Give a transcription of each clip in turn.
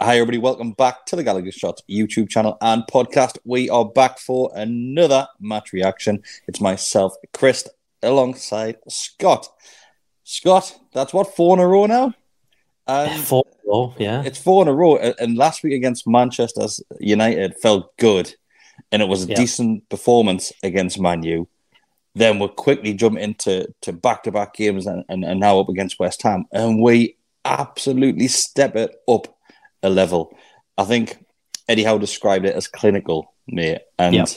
Hi, everybody. Welcome back to the Gallowgate Shots YouTube channel and podcast. We are back for another match reaction. It's myself, Kris, alongside Scott. Scott, that's what, four in a row now? And Four, oh, yeah. it's four in a row. And last week against Manchester United felt good. And it was a Yeah. decent performance against Man U. Then we're quickly jumping into to back-to-back games and, and, and now up against West Ham. And we absolutely step it up a level. I think Eddie Howe described it as clinical, mate. And Yep.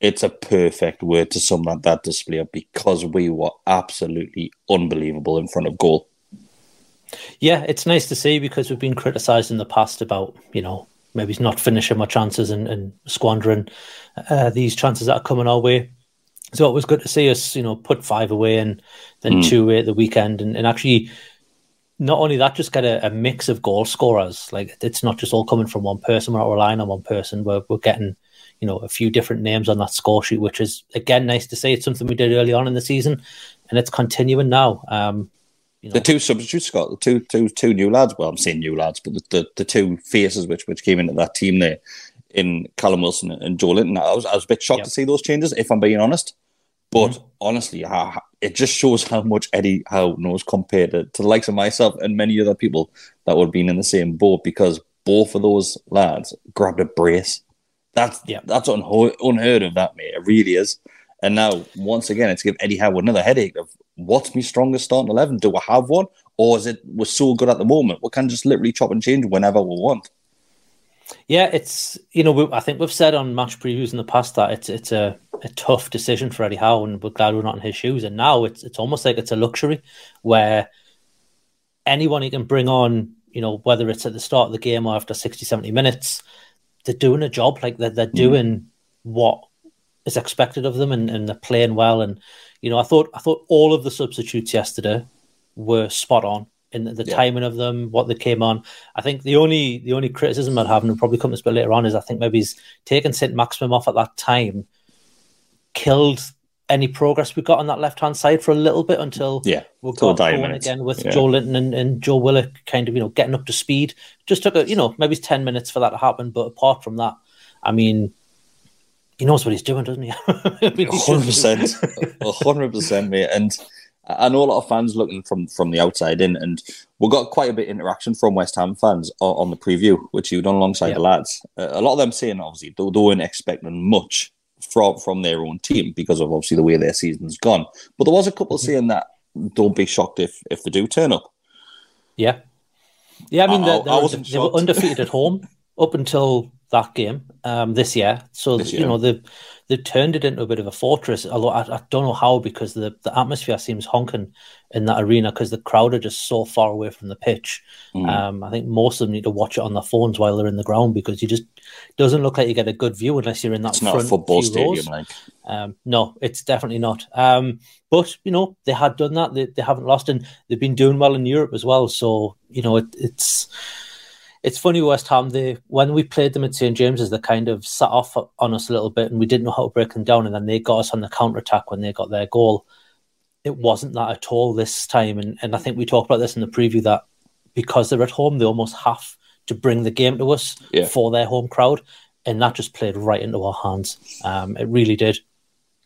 it's a perfect word to sum that, that display up because we were absolutely unbelievable in front of goal. Yeah, it's nice to see because we've been criticised in the past about, you know, maybe not finishing my chances and, and squandering uh, these chances that are coming our way. So it was good to see us, you know, put five away and then two away at the weekend and, and actually not only that, just get a, a mix of goal scorers. Like it's not just all coming from one person. We're not relying on one person. We're, we're getting, you know, a few different names on that score sheet, which is again nice to see. It's something we did early on in the season and it's continuing now. Um, you know, The two substitutes, Scott, the two, two, two new lads. Well, I'm saying new lads, but the, the, the two faces which which came into that team there in Callum Wilson and Joelinton. I was I was a bit shocked Yep. to see those changes, if I'm being honest. But honestly, ha- it just shows how much Eddie Howe knows compared to, to the likes of myself and many other people that would have been in the same boat because both of those lads grabbed a brace. That's Yep. that's unho- unheard of, that mate. It really is. And now, once again, it's give Eddie Howe another headache of what's my strongest starting eleven? Do I have one, or is it we're so good at the moment we can just literally chop and change whenever we want? Yeah, it's you know we, I think we've said on match previews in the past that it's it's a, a tough decision for Eddie Howe, and we're glad we're not in his shoes. And now it's it's almost like it's a luxury where anyone he can bring on, you know, whether it's at the start of the game or after 60, 70 minutes, they're doing a job. Like they're they're mm. doing what is expected of them, and, and they're playing well. And you know, I thought I thought all of the substitutes yesterday were spot on in the, the Yeah. timing of them, what they came on. I think the only the only criticism I'd have, and probably come to this bit later on, is I think maybe he's taken Saint-Maximin off at that time, killed any progress we got on that left hand side for a little bit until Yeah, we got going again with Yeah. Joelinton and, and Joe Willock kind of you know getting up to speed. Just took a you know maybe ten minutes for that to happen, but apart from that, I mean. He knows what he's doing, doesn't he? I mean, he hundred percent, hundred percent, mate. And I know a lot of fans looking from from the outside in, and we got quite a bit of interaction from West Ham fans on, on the preview, which you done alongside Yeah. the lads. Uh, a lot of them saying obviously they, they weren't expecting much from from their own team because of obviously the way their season's gone. But there was a couple Mm-hmm. saying that don't be shocked if if they do turn up. Yeah, yeah. I mean, I- they, I they, wasn't they were undefeated at home up until that game um, this year. So This you know they've they've turned it into a bit of a fortress. Although I, I don't know how because the, the atmosphere seems honking in that arena because the crowd are just so far away from the pitch. Mm. Um, I think most of them need to watch it on their phones while they're in the ground because you just doesn't look like you get a good view unless you're in that. It's not a football stadium, like Um, no, it's definitely not. Um, but you know, they had done that. They, they haven't lost, and they've been doing well in Europe as well. So you know, it, it's it's funny West Ham. They when we played them at St James's, they kind of sat off on us a little bit, and we didn't know how to break them down. And then they got us on the counter attack when they got their goal. It wasn't that at all this time, and and I think we talked about this in the preview that because they're at home, they almost have to bring the game to us Yeah. for their home crowd, and that just played right into our hands. Um, it really did.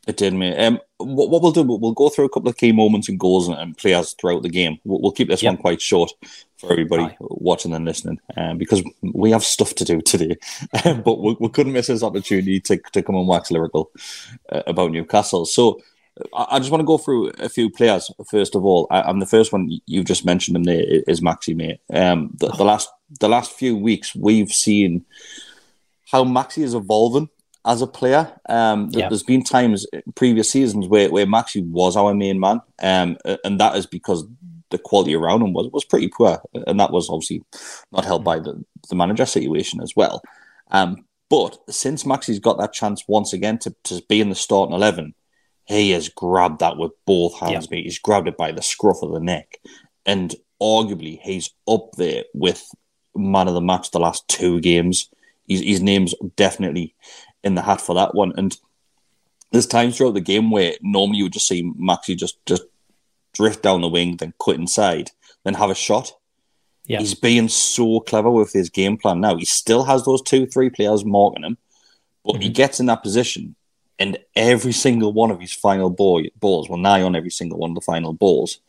It did, mate. Um, what, what we'll do, we'll, go through a couple of key moments and goals and, and players throughout the game. We'll, we'll keep this Yep. one quite short for everybody Aye. watching and listening, um, because we have stuff to do today. Um, but we, we couldn't miss this opportunity to, to come and wax lyrical uh, about Newcastle. So I, I just want to go through a few players first of all. I, am the first one you've just mentioned him there is Maxi, mate. Um, the, the last the last few weeks we've seen how Maxi is evolving as a player. Um, Yeah. There's been times previous seasons where, where Maxi was our main man, um, and that is because the quality around him was, was pretty poor, and that was obviously not helped by the, the manager situation as well. Um, but since Maxi's got that chance once again to, to be in the starting 11, he has grabbed that with both hands, mate. He's grabbed it by the scruff of the neck. And arguably, he's up there with man of the match the last two games. His, his name's definitely in the hat for that one. And there's times throughout the game where normally you would just see Maxi just, just drift down the wing, then cut inside, then have a shot. Yeah. He's being so clever with his game plan now. He still has those two, three players marking him, but he mm-hmm. gets in that position, and every single one of his final ball, balls, well, nigh on every single one of the final balls,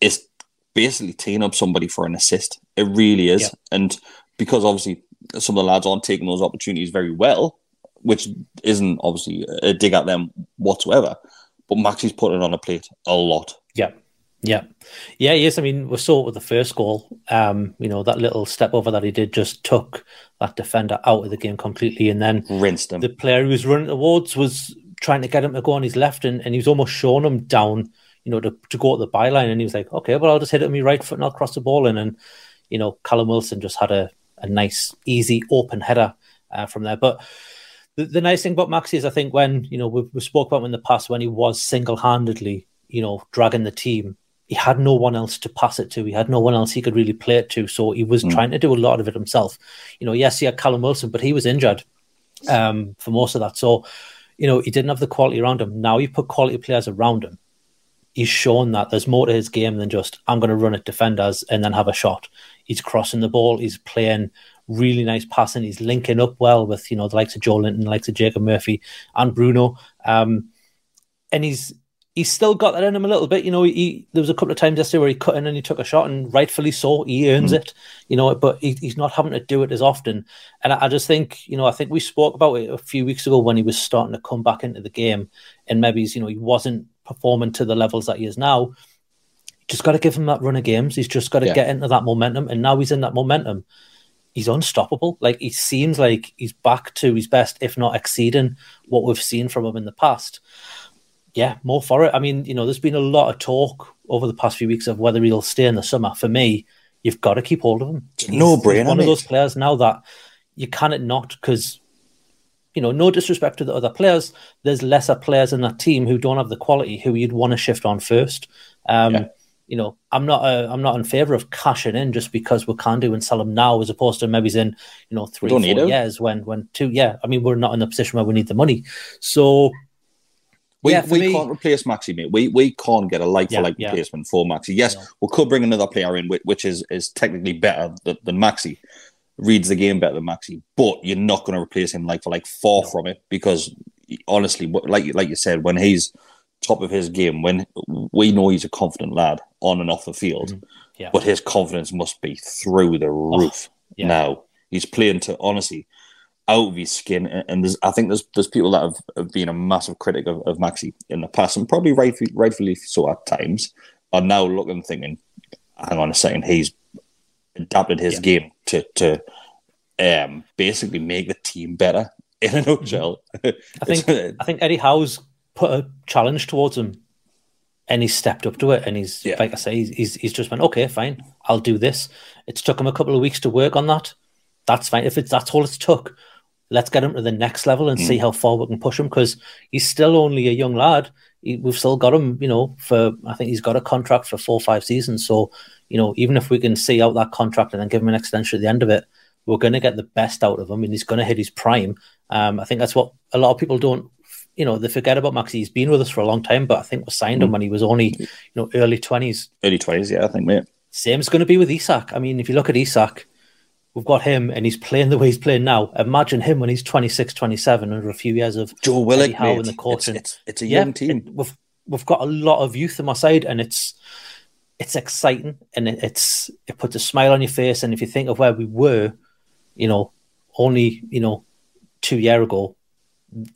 is basically teeing up somebody for an assist. It really is. Yeah. And because obviously some of the lads aren't taking those opportunities very well, which isn't obviously a dig at them whatsoever, but Maxi's putting it on a plate a lot. Yeah. Yeah. Yes. I mean, we saw it with the first goal. Um, you know, that little step over that he did just took that defender out of the game completely. And then Rinsed him. the player who was running towards was trying to get him to go on his left and, and he was almost showing him down, you know, to, to go at the byline. And he was like, okay, well, I'll just hit it with my right foot and I'll cross the ball in. And, you know, Callum Wilson just had a, a nice, easy, open header uh, from there. But the, the nice thing about Maxi is I think when, you know, we've, we spoke about him in the past when he was single handedly, you know, dragging the team, he had no one else to pass it to. He had no one else he could really play it to. So he was trying to do a lot of it himself. You know, yes, he had Callum Wilson, but he was injured um, for most of that. So, you know, he didn't have the quality around him. Now you put quality players around him. He's shown that there's more to his game than just I'm going to run at defenders and then have a shot. He's crossing the ball. He's playing really nice passing. He's linking up well with you know the likes of Joelinton, the likes of Jacob Murphy and Bruno. Um, and he's he's still got that in him a little bit. You know, he there was a couple of times yesterday where he cut in and he took a shot, and rightfully so, he earns hmm. it. You know, but he, he's not having to do it as often. And I, I just think, you know, I think we spoke about it a few weeks ago when he was starting to come back into the game, and maybe he's, you know he wasn't performing to the levels that he is now. Just got to give him that run of games. He's just got to Yeah. get into that momentum, and now he's in that momentum. He's unstoppable. Like he seems like he's back to his best, if not exceeding what we've seen from him in the past yeah, more for it. I mean, you know, there's been a lot of talk over the past few weeks of whether he'll stay in the summer. For me, you've got to keep hold of him. It's a no-brainer, One mate. of those players now that you cannot not because, you know, no disrespect to the other players, there's lesser players in that team who don't have the quality who you'd want to shift on first. Um, Yeah. You know, I'm not uh, I'm not in favour of cashing in just because we can do and sell them now, as opposed to maybe in you know three four years when when two yeah. I mean, we're not in the position where we need the money, so We, Yeah, we me- can't replace Maxi, mate. We we can't get a like for like replacement for Maxi. Yes, No. we could bring another player in, which, which is is technically better than, than Maxi, reads the game better than Maxi, but you're not going to replace him like for like far from it because honestly, like like you said, when he's top of his game, when we know he's a confident lad on and off the field, Mm-hmm. Yeah. but his confidence must be through the roof yeah. now. He's playing to honestly out of his skin, and there's, I think there's there's people that have, have been a massive critic of, of Maxi in the past, and probably rightfully, rightfully so at times, are now looking and thinking, hang on a second, he's adapted his Yeah. game to to um, basically make the team better in a nutshell. I think I think Eddie Howe's put a challenge towards him, and he's stepped up to it. And he's Yeah. like I say, he's, he's he's just went okay, fine, I'll do this. It's took him a couple of weeks to work on that. That's fine. If it's that's all it's took, let's get him to the next level and see how far we can push him because he's still only a young lad. He, we've still got him, you know, for I think he's got a contract for four or five seasons. So you know, even if we can see out that contract and then give him an extension at the end of it, we're going to get the best out of him, and he's going to hit his prime. Um, I think that's what a lot of people don't, you know, they forget about Maxi. He's been with us for a long time, but I think we signed him when he was only, you know, early twenties. early twenties, yeah, I think, mate. Same is going to be with Isak. I mean, if you look at Isak, we've got him and he's playing the way he's playing now. Imagine him when he's 26, 27 under a few years of Joe Willock, Howe in the court. It's, it's, it's a yeah, young team. it- we've we've got a lot of youth on my side, and it's it's exciting, and it, it's it puts a smile on your face. And if you think of where we were, you know, only you know two year ago,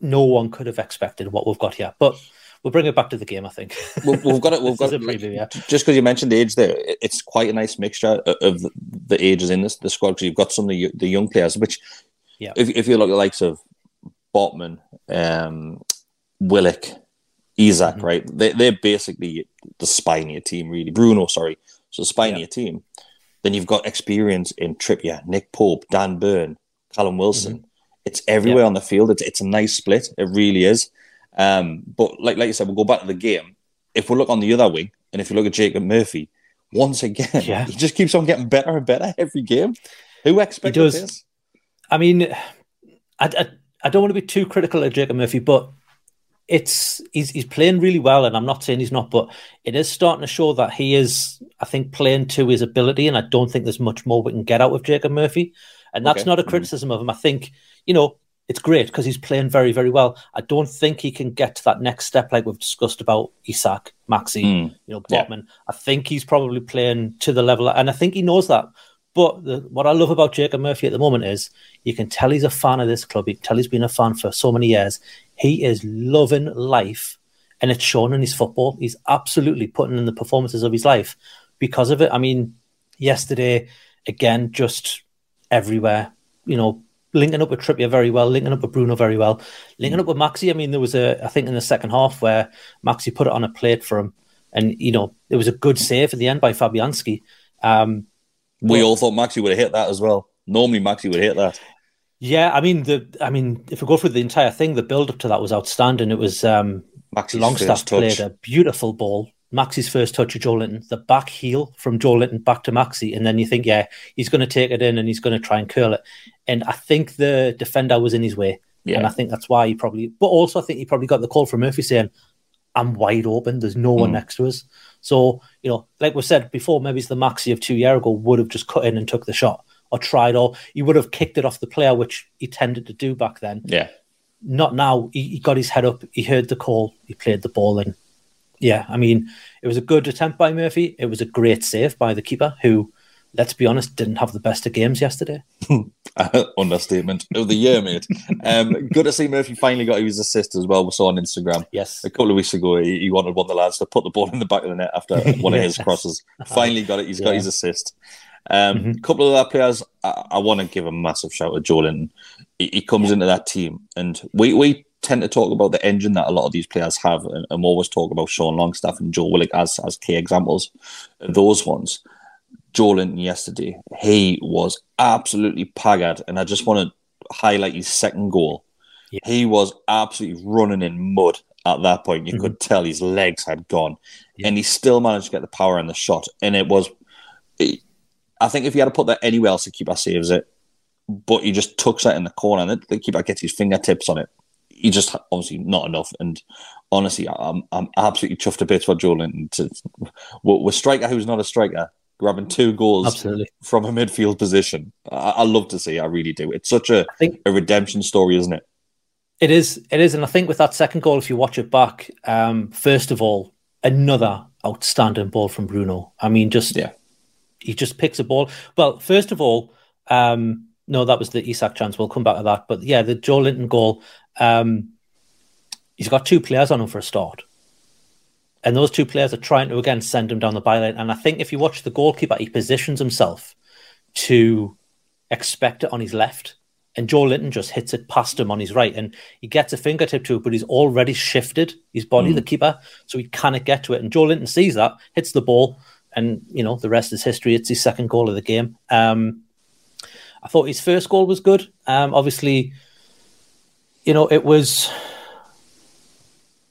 no one could have expected what we've got here. But we'll bring it back to the game, I think. We've, we've got it. We've got it. preview, yeah. Just because you mentioned the age there, it's quite a nice mixture of- the, ages in this the squad. Because you've got some of the, the young players, which, Yeah. if if you look at the likes of Botman, um, Willock, Isak, Mm-hmm. right? They they're basically the spinier team, really. Bruno, sorry, so the spinier Yeah. team. Then you've got experience in Trippier, Nick Pope, Dan Burn, Callum Wilson. Mm-hmm. It's everywhere on the field. It's it's a nice split. It really is. Um, but like like you said, we'll go back to the game. If we look on the other wing, and if you look at Jacob Murphy, once again, Yeah. he just keeps on getting better and better every game. Who expected this? I mean, I, I, I don't want to be too critical of Jacob Murphy, but it's he's he's playing really well, and I'm not saying he's not, but it is starting to show that he is, I think, playing to his ability, and I don't think there's much more we can get out of Jacob Murphy, and that's Okay. not a criticism of him. I think you know it's great because he's playing very very well. I don't think he can get to that next step like we've discussed about Isak, Maxi, Mm. you know, Yeah. I think he's probably playing to the level, and I think he knows that. But the, what I love about Jacob Murphy at the moment is you can tell he's a fan of this club. You can tell he's been a fan for so many years. He is loving life, and it's shown in his football. He's absolutely putting in the performances of his life because of it. I mean, yesterday again, just everywhere. You know, linking up with Trippier very well, linking up with Bruno very well, linking up with Maxi. I mean, there was a I think in the second half where Maxi put it on a plate for him, and you know it was a good save at the end by Fabianski. Um, We all thought Maxi would have hit that as well. Normally, Maxi would hit that. yeah, I mean the I mean if we go through the entire thing, the build up to that was outstanding. It was um, Maxi's Longstaff played a beautiful ball. Maxi's first touch of Joelinton, the back heel from Joelinton back to Maxi, and then you think, yeah, he's going to take it in and he's going to try and curl it. And I think the defender was in his way, Yeah. and I think that's why he probably. But also, I think he probably got the call from Murphy saying, "I'm wide open. There's no Mm. one next to us." So you know, like we said before, maybe it's the Maxi of two year ago would have just cut in and took the shot or tried, or he would have kicked it off the player, which he tended to do back then Yeah. not now. He, he got his head up. He heard the call. He played the ball, and yeah, I mean, it was a good attempt by Murphy. It was a great save by the keeper, who, let's be honest, didn't have the best of games yesterday. Understatement of the year, mate. Um, good to see Murphy finally got his assist as well. We saw on Instagram. Yes, A couple of weeks ago, he, he wanted one of the lads to put the ball in the back of the net after one of his crosses. Finally got it. He's got his assist. Um, Mhm. A couple of other players, I, I want to give a massive shout to Joelinton. He, he comes into that team, and we, we tend to talk about the engine that a lot of these players have, and, and we always talk about Sean Longstaff and Joe Willock as, as key examples those ones. Joelinton yesterday, he was absolutely pagged, and I just want to highlight his second goal. Yeah. He was absolutely running in mud at that point. You Mhm. could tell his legs had gone, Yeah. and he still managed to get the power in the shot. And it was, it- I think, if he had to put that anywhere else, the keeper saves it, but he just tucks that in the corner, and the keeper gets his fingertips on it. He just obviously not enough, and honestly, I'm I'm absolutely chuffed to bits for Joelinton. To, with striker who's not a striker, grabbing two goals absolutely. from a midfield position. I, I love to see. I really do. It's such a, think a redemption story, isn't it? it is. It is, and I think with that second goal, if you watch it back, um, first of all, another outstanding ball from Bruno. I mean, just Yeah. he just picks a ball. Well, first of all, um, no, that was the Isak chance. We'll come back to that. But yeah, the Joelinton goal. Um, he's got two players on him for a start, and those two players are trying to again send him down the byline. And I think if you watch the goalkeeper, he positions himself to expect it on his left. And Joelinton just hits it past him on his right, and he gets a fingertip to it, but he's already shifted his body, Mm. the keeper, so he cannot get to it. And Joelinton sees that, hits the ball, and you know the rest is history. It's his second goal of the game. Um, I thought his first goal was good. Um, obviously, you know it was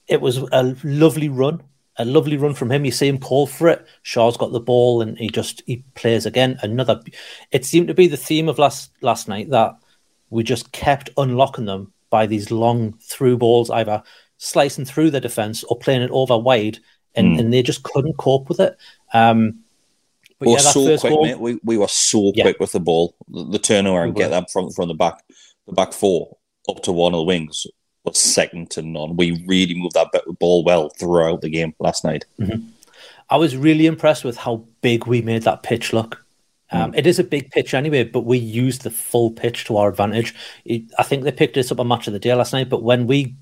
it was a lovely run, a lovely run from him. You see him call for it. Schär's got the ball, and he just he plays again. Another. It seemed to be the theme of last last night that we just kept unlocking them by these long through balls, either slicing through the defense or playing it over wide, and, Mm. and they just couldn't cope with it. Um, but We yeah, were that so first quick, goal, mate. We, we were so Yeah. quick with the ball. The, the turnover and get that from from the back, the back four up to one of the wings was second to none. We really moved that ball well throughout the game last night. I was really impressed with how big we made that pitch look. Um, It is a big pitch anyway, but we used the full pitch to our advantage. It, I think they picked us up a match of the day last night, but when we,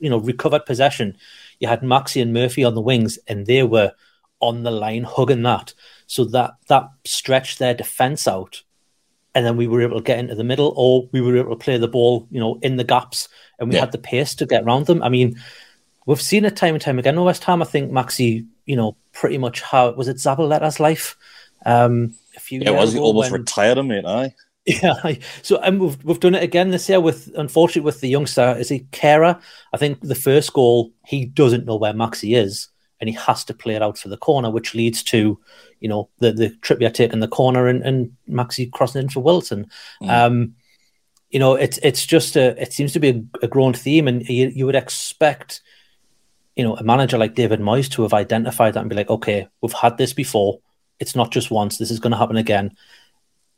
you know, recovered possession, you had Maxi and Murphy on the wings, and they were on the line hugging that, so that that stretched their defense out, and then we were able to get into the middle, or we were able to play the ball, you know, in the gaps, and we Yeah. had the pace to get around them. I mean, we've seen it time and time again. West Ham, I think Maxi, you know, pretty much how was it Zabaleta's life? Um, a few Yeah, years was he almost when- retired him, mate? Aye. yeah, so and we've we've done it again this year with unfortunately with the youngster. Is he Kera? I think the first goal he doesn't know where Maxi is, and he has to play it out for the corner, which leads to you know the the Trippier taking the corner and, and Maxi crossing in for Wilson. Um, you know, it's it's just a it seems to be a, a growing theme, and you, you would expect you know a manager like David Moyes to have identified that and be like, okay, we've had this before. It's not just once. This is going to happen again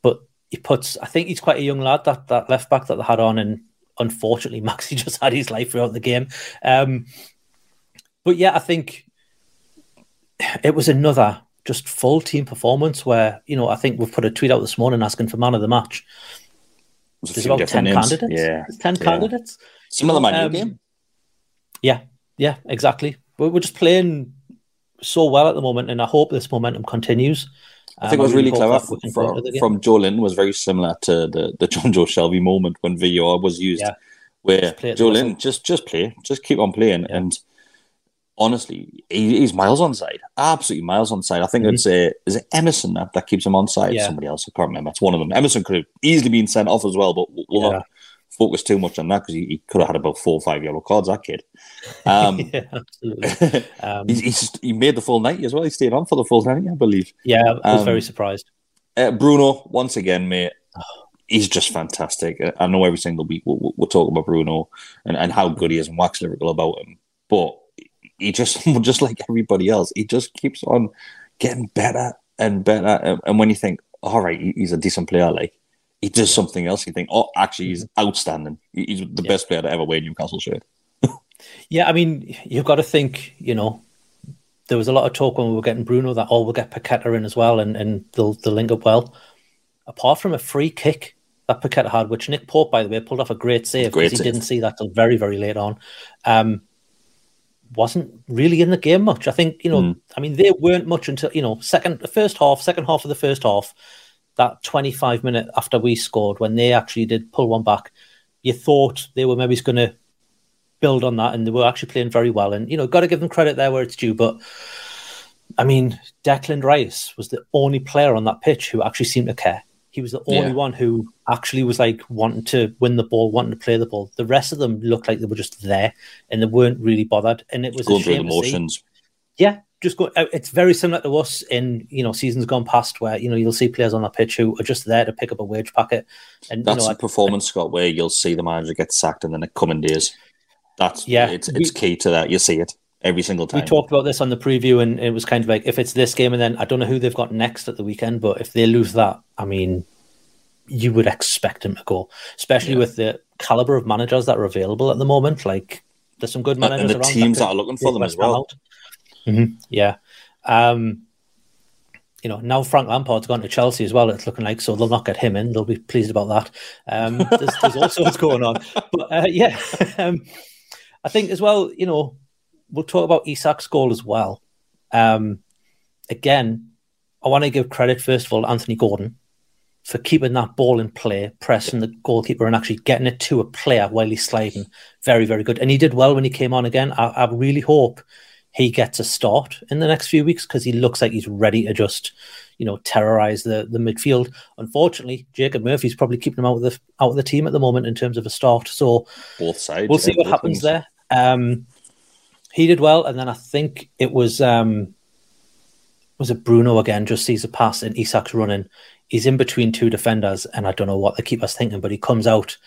but he puts I think he's quite a young lad that that left back that they had on and unfortunately Maxi just had his life throughout the game. Um but yeah, I think it was another just full team performance where, you know, I think we've put a tweet out this morning asking for man of the match. There's a There's few about ten names. candidates. Yeah, There's ten yeah. candidates. Similar Man U Um, game. Yeah, yeah, exactly. We're, we're just playing so well at the moment, and I hope this momentum continues. I think Um, it was really hope clever that we can go from, into from Joe Lynn was very similar to the, the Jonjo Shelvey moment when VAR was used, Yeah. where Just play Joe Lynn just just play, just keep on playing, and honestly, he, he's miles on side, absolutely miles on side. I think it's uh, is it Emerson that, that keeps him on side? Mm-hmm. Yeah. Somebody else, I can't remember. It's one of them. Emerson could have easily been sent off as well, but we'll Yeah. not focus too much on that because he, he could have had about four or five yellow cards. That kid. Um, yeah, absolutely. Um, He's, he's he made the full ninety as well. He stayed on for the full ninety, I believe. yeah, I was um, very surprised. Uh, Bruno, once again, mate, he's just fantastic. I know every single week we'll, we'll- we'll talk about Bruno and, and how good he is and wax lyrical about him, but he just, just like everybody else, he just keeps on getting better and better. And, and when you think, all right, he's a decent player, like he does something else, you think, oh, actually, he's outstanding. He's the best player to ever wear Newcastle shirt. Yeah, I mean, you've got to think, you know, there was a lot of talk when we were getting Bruno that, oh, we'll get Paqueta in as well and, and they'll, they'll link up well. Apart from a free kick that Paqueta had, which Nick Pope, by the way, pulled off a great save because he didn't see that till very, very late on, um, wasn't really in the game much. I think, you know, Mm. I mean, they weren't much until, you know, second, the first half, second half of the first half, that 25 minute after we scored, when they actually did pull one back, you thought they were maybe going to build on that, and they were actually playing very well. And you know, got to give them credit there where it's due. But I mean, Declan Rice was the only player on that pitch who actually seemed to care. He was the only Yeah. one who actually was like wanting to win the ball, wanting to play the ball. The rest of them looked like they were just there and they weren't really bothered. And it was Going a through the shame to see. motions. Yeah, just go. uh, It's very similar to us in you know seasons gone past where you know you'll see players on the pitch who are just there to pick up a wage packet. And That's you know, the performance, Scott, where you'll see the manager get sacked in the coming days. That's Yeah, it's we- it's key to that. You see it every single time. We talked about this on the preview, and it was kind of like if it's this game, and then I don't know who they've got next at the weekend, but if they lose that, I mean, you would expect them to go, especially Yeah. with the caliber of managers that are available at the moment. Like, there's some good managers and the around teams that could are looking for them as well. Mhm, Yeah. Um, you know, now Frank Lampard's gone to Chelsea as well. It's looking like so they'll not get him in. They'll be pleased about that. Um, there's, there's all sorts going on, but uh, yeah, um, I think as well. You know, we'll talk about Isak's goal as well. Um, again, I want to give credit first of all to Anthony Gordon. for keeping that ball in play, pressing the goalkeeper, and actually getting it to a player while he's sliding. Very, very good. And he did well when he came on again. I, I really hope he gets a start in the next few weeks because he looks like he's ready to just, you know, terrorize the the midfield. Unfortunately, Jacob Murphy's probably keeping him out of the out of the team at the moment in terms of a start. So Both sides. we'll see what happens things. there. Um, he did well, and then I think it was um, was it Bruno again? Just sees a pass and Isak's running. He's in between two defenders, and I don't know what the keeper's thinking, but he comes out.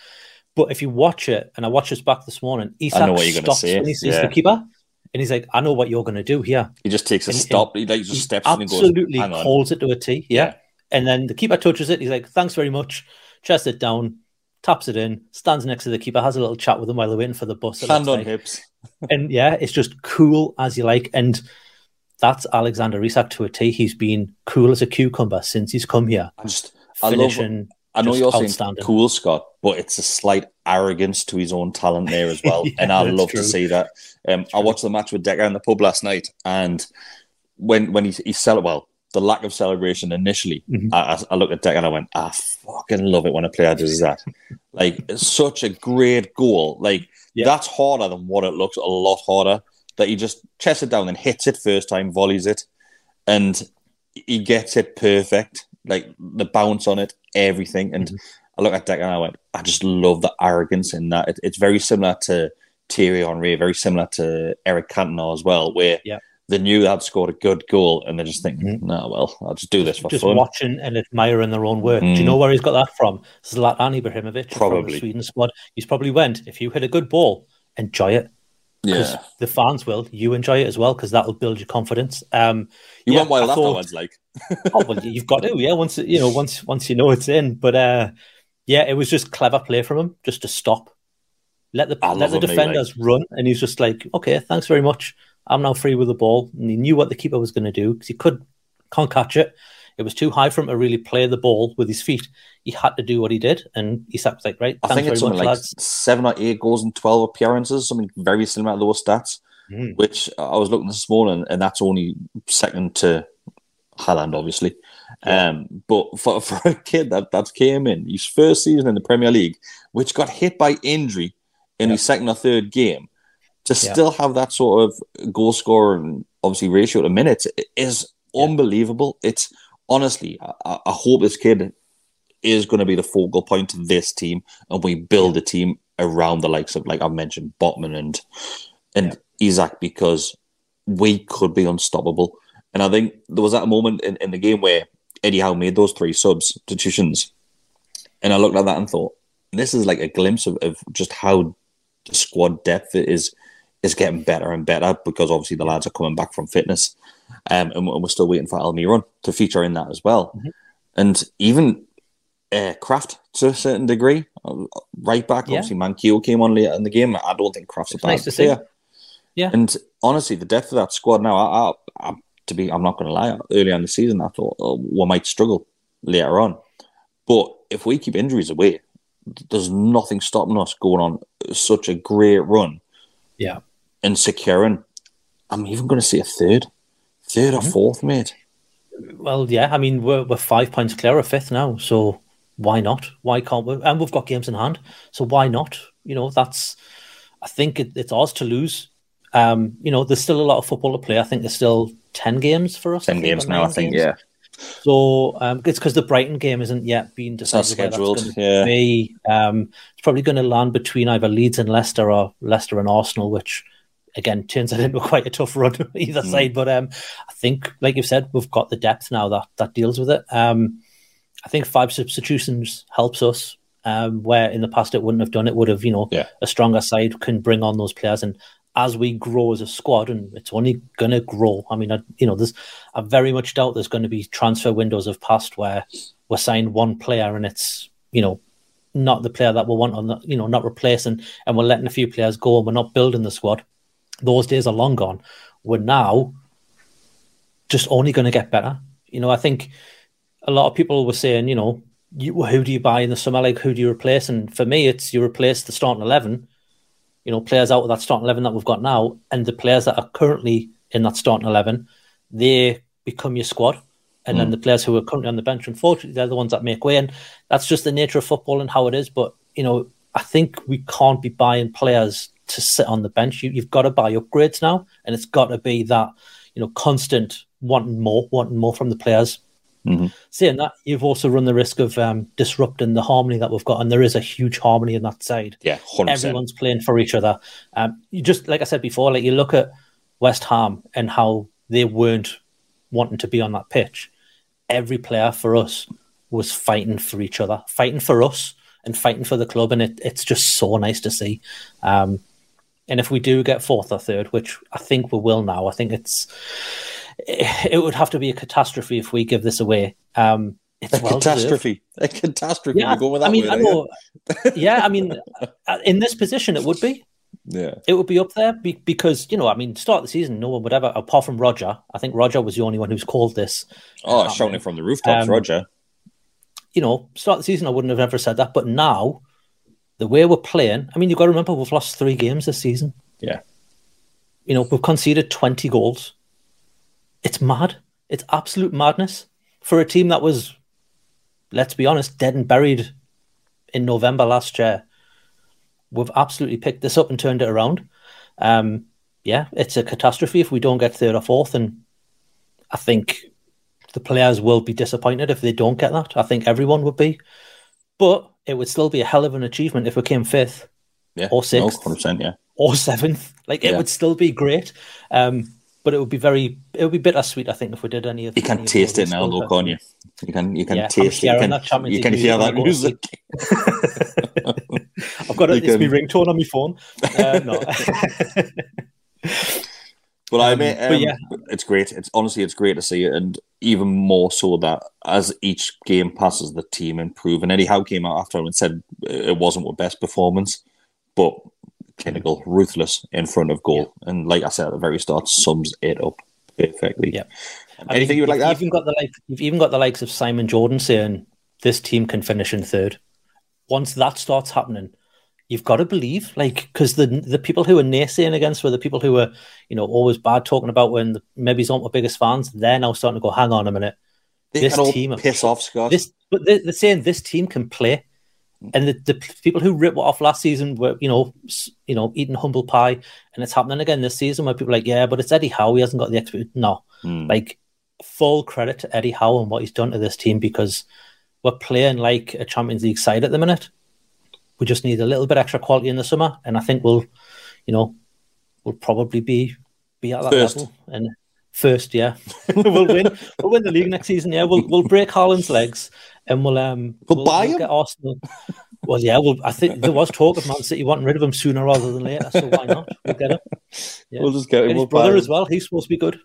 But if you watch it, and I watched this back this morning, Isak I know what you're gonna stops when he sees yeah. the keeper, and he's like, "I know what you're going to do here." He just takes a And- and stop. He like just steps in and goes, absolutely hang on. holds it to a T. Yeah. Yeah. And then the keeper touches it. He's like, thanks very much. Chests it down, taps it in, stands next to the keeper, has a little chat with him while they're waiting for the bus. Hand on like. hips. And yeah, it's just cool as you like. And that's Alexander Isak to a T. He's been cool as a cucumber since he's come here. I just, I love. Finishing. I know you're saying cool, Scott, but it's a slight arrogance to his own talent there as well, Yeah, and I love true. to see that. Um, I watched the match with Decker in the pub last night, and when when he he cel- well, the lack of celebration initially, Mhm. I, I- looked at Decker and I went, I fucking love it when a player does that. like, it's such a great goal. Like, Yeah. that's harder than what it looks. A lot harder. That he just chests it down and hits it first time, volleys it, and he gets it perfect. Like the bounce on it, everything. And I look at Decker and I went, I just love the arrogance in that. It, it's very similar to Thierry Henry, very similar to Eric Cantona as well, where Yeah. They knew they'd scored a good goal and they're just thinking, no, well, I'll just do this for just fun. watching and admiring their own work. Do you know where he's got that from? Zlatan Ibrahimovic from Probably. the Sweden squad. He's probably went, if you hit a good ball, enjoy it. because yeah. the fans will. You enjoy it as well because that'll build your confidence. Um, You yeah, went wild thought- afterwards, like. oh well, you've got to, yeah. Once you know, once once you know it's in. But uh, yeah, it was just clever play from him, just to stop, let the I let the him, mate, defenders run, and he's just like, okay, thanks very much. I'm now free with the ball, and he knew what the keeper was going to do because he could can't catch it. It was too high for him to really play the ball with his feet. He had to do what he did, and Isak was like, right, I think it's something much, like lads. seven or eight goals and 12 appearances, something very similar to those stats, Mm. which I was looking this morning, and that's only second to Haaland, obviously. Um, but for, for a kid that, that came in, his first season in the Premier League, which got hit by injury in his second or third game, to Yeah. still have that sort of goal scorer and obviously ratio to minutes is unbelievable. It's honestly, I, I hope this kid is going to be the focal point of this team, and we build a team around the likes of, like I mentioned, Botman and and Isak because we could be unstoppable. And I think there was that moment in, in the game where Eddie Howe made those three substitutions, and I looked at that and thought, this is like a glimpse of, of just how the squad depth is is getting better and better because obviously the lads are coming back from fitness, um, and we're still waiting for Almiron to feature in that as well. And even uh, Krafth to a certain degree, uh, right back. Yeah. Obviously, Manquillo came on later in the game. I don't think Krafth's a bad nice to see. player. Yeah. And honestly, the depth of that squad now, I, I, I, to be, I'm not going to lie. Earlier in the season, I thought oh, we might struggle later on, but if we keep injuries away, there's nothing stopping us going on such a great run Yeah, and securing. I'm even going to say a third, 3rd Mm-hmm. or fourth, mate. well, yeah. I mean, we're we're five points clear of fifth now, so why not? Why can't we? And we've got games in hand, so why not? You know, that's. I think it, it's ours to lose. Um, you know, there's still a lot of football to play. I think there's still ten games for us. Ten think, games now, I think. games. Yeah, So um, it's because the Brighton game isn't yet being decided. that's scheduled, yeah. be. Um, it's probably going to land between either Leeds and Leicester or Leicester and Arsenal, which again turns it into quite a tough run either Mm. side. But um, I think, like you've said, we've got the depth now that that deals with it. Um, I think five substitutions helps us. Um, where in the past it wouldn't have done, it would have, you know, Yeah. a stronger side can bring on those players. And as we grow as a squad, and it's only going to grow. I mean, I, you know, there's I very much doubt there's going to be transfer windows of past where we're signing one player and it's you know not the player that we want on the you know not replacing, and we're letting a few players go and we're not building the squad. Those days are long gone. We're now just only going to get better. You know, I think a lot of people were saying, you know, you, who do you buy in the summer? Like, who do you replace? And for me, it's you replace the starting eleven. You know, players out of that starting eleven that we've got now, and the players that are currently in that starting eleven, they become your squad. and then mm. the players who are currently on the bench, unfortunately, they're the ones that make way. And that's just the nature of football and how it is. But you know, I think we can't be buying players to sit on the bench. You, you've got to buy upgrades now, and it's got to be that you know constant wanting more, wanting more from the players. Seeing that, you've also run the risk of um, disrupting the harmony that we've got, and there is a huge harmony in that side. Yeah, 100%. Everyone's playing for each other. Um, you just like I said before, like you look at West Ham and how they weren't wanting to be on that pitch. Every player for us was fighting for each other, fighting for us, and fighting for the club, and it, it's just so nice to see. Um, and if we do get fourth or third, which I think we will now, I think it's it would have to be a catastrophe if we give this away. Um, it's A well deserved. catastrophe. A catastrophe. Yeah, going with that I mean, word, I know. yeah, I mean, uh, in this position, it would be. Yeah. It would be up there because you know, I mean, start of the season, no one would ever, apart from Roger. I think Roger was the only one who's called this. Oh, shouting it from the rooftops, Um, Roger. You know, start of the season, I wouldn't have ever said that, but now, the way we're playing, I mean, you've got to remember we've lost three games this season. Yeah. You know, we've conceded twenty goals. It's mad. It's absolute madness for a team that was, let's be honest, dead and buried in November last year. We've absolutely picked this up and turned it around. Um, yeah, it's a catastrophe if we don't get third or fourth, and I think the players will be disappointed if they don't get that. I think everyone would be, but it would still be a hell of an achievement if we came fifth Yeah. or sixth. No, 100%, yeah. or seventh. Like it Yeah. would still be great, um, but it would be very, it would be bittersweet. I think if we did any of You can taste it now, though, goals. can't you? You can, you can Yeah, taste it. You can, that you can hear that when I go to music. I've got it. It's my can- ringtone on my phone. Uh, no. But I Um, mean, but um, yeah. it's great. It's honestly, it's great to see it, and even more so that as each game passes, the team improve. And Eddie Howe came out after and said it wasn't our best performance, but clinical, ruthless in front of goal. And like I said at the very start, sums it up perfectly. Yeah. Um, I Anything mean, you would like that? Even got the like, you've even got the likes of Simon Jordan saying this team can finish in third. Once that starts happening, you've got to believe, like, because the the people who are naysaying against were the people who were, you know, always bad talking about when the, maybe aren't my biggest fans. They're now starting to go, hang on a minute, They this team piss off, Scott. this, but they're, they're saying this team can play. And the, the people who ripped off last season were, you know, you know, eating humble pie, and it's happening again this season where people are like, yeah, but it's Eddie Howe. He hasn't got the experience. No, Hmm. like full credit to Eddie Howe and what he's done to this team because we're playing like a Champions League side at the minute. We just need a little bit extra quality in the summer, and I think we'll, you know, we'll probably be be at that First. level and first. Yeah, we'll win. We'll win the league next season. Yeah, we'll we'll break Haaland's legs and we'll um We'll buy him? get Arsenal. Well, yeah, well, I think there was talk of Man City wanting rid of him sooner rather than later. So why not? We'll get him. Yeah. We'll just get him. We'll buy brother him. as well. He's supposed to be good.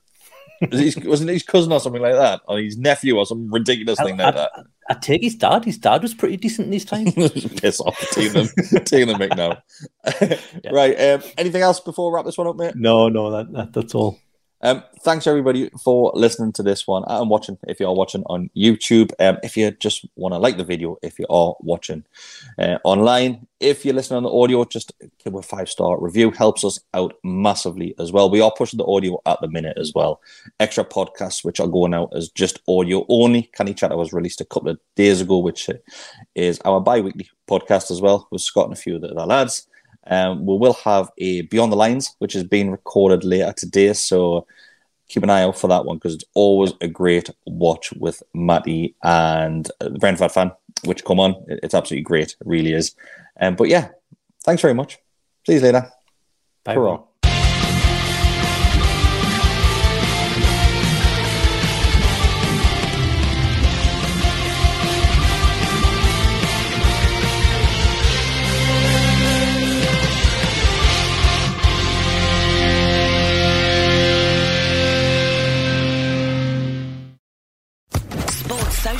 Was he- wasn't his cousin or something like that, or his nephew or some ridiculous thing like that? I take his dad. His dad was pretty decent in his time. Piss off, taking them, taking the mic now. Right. Um, anything else before we wrap this one up, mate? no, no, that, that that's all. Um, thanks everybody for listening to this one and watching. If you are watching on YouTube, um, if you just want to like the video, if you are watching uh, online, if you're listening on the audio, just give a five star review. Helps us out massively as well. We are pushing the audio at the minute as well. Extra podcasts which are going out as just audio only. Canny Chatter was released a couple of days ago, which is our bi-weekly podcast as well with Scott and a few of the lads. Um, we will have a Beyond the Lines, which is being recorded later today. So keep an eye out for that one because it's always a great watch with Matty and uh, the Brentford fan, which come on. It's absolutely great. It really is. Um, but yeah, thanks very much. See you later. Bye.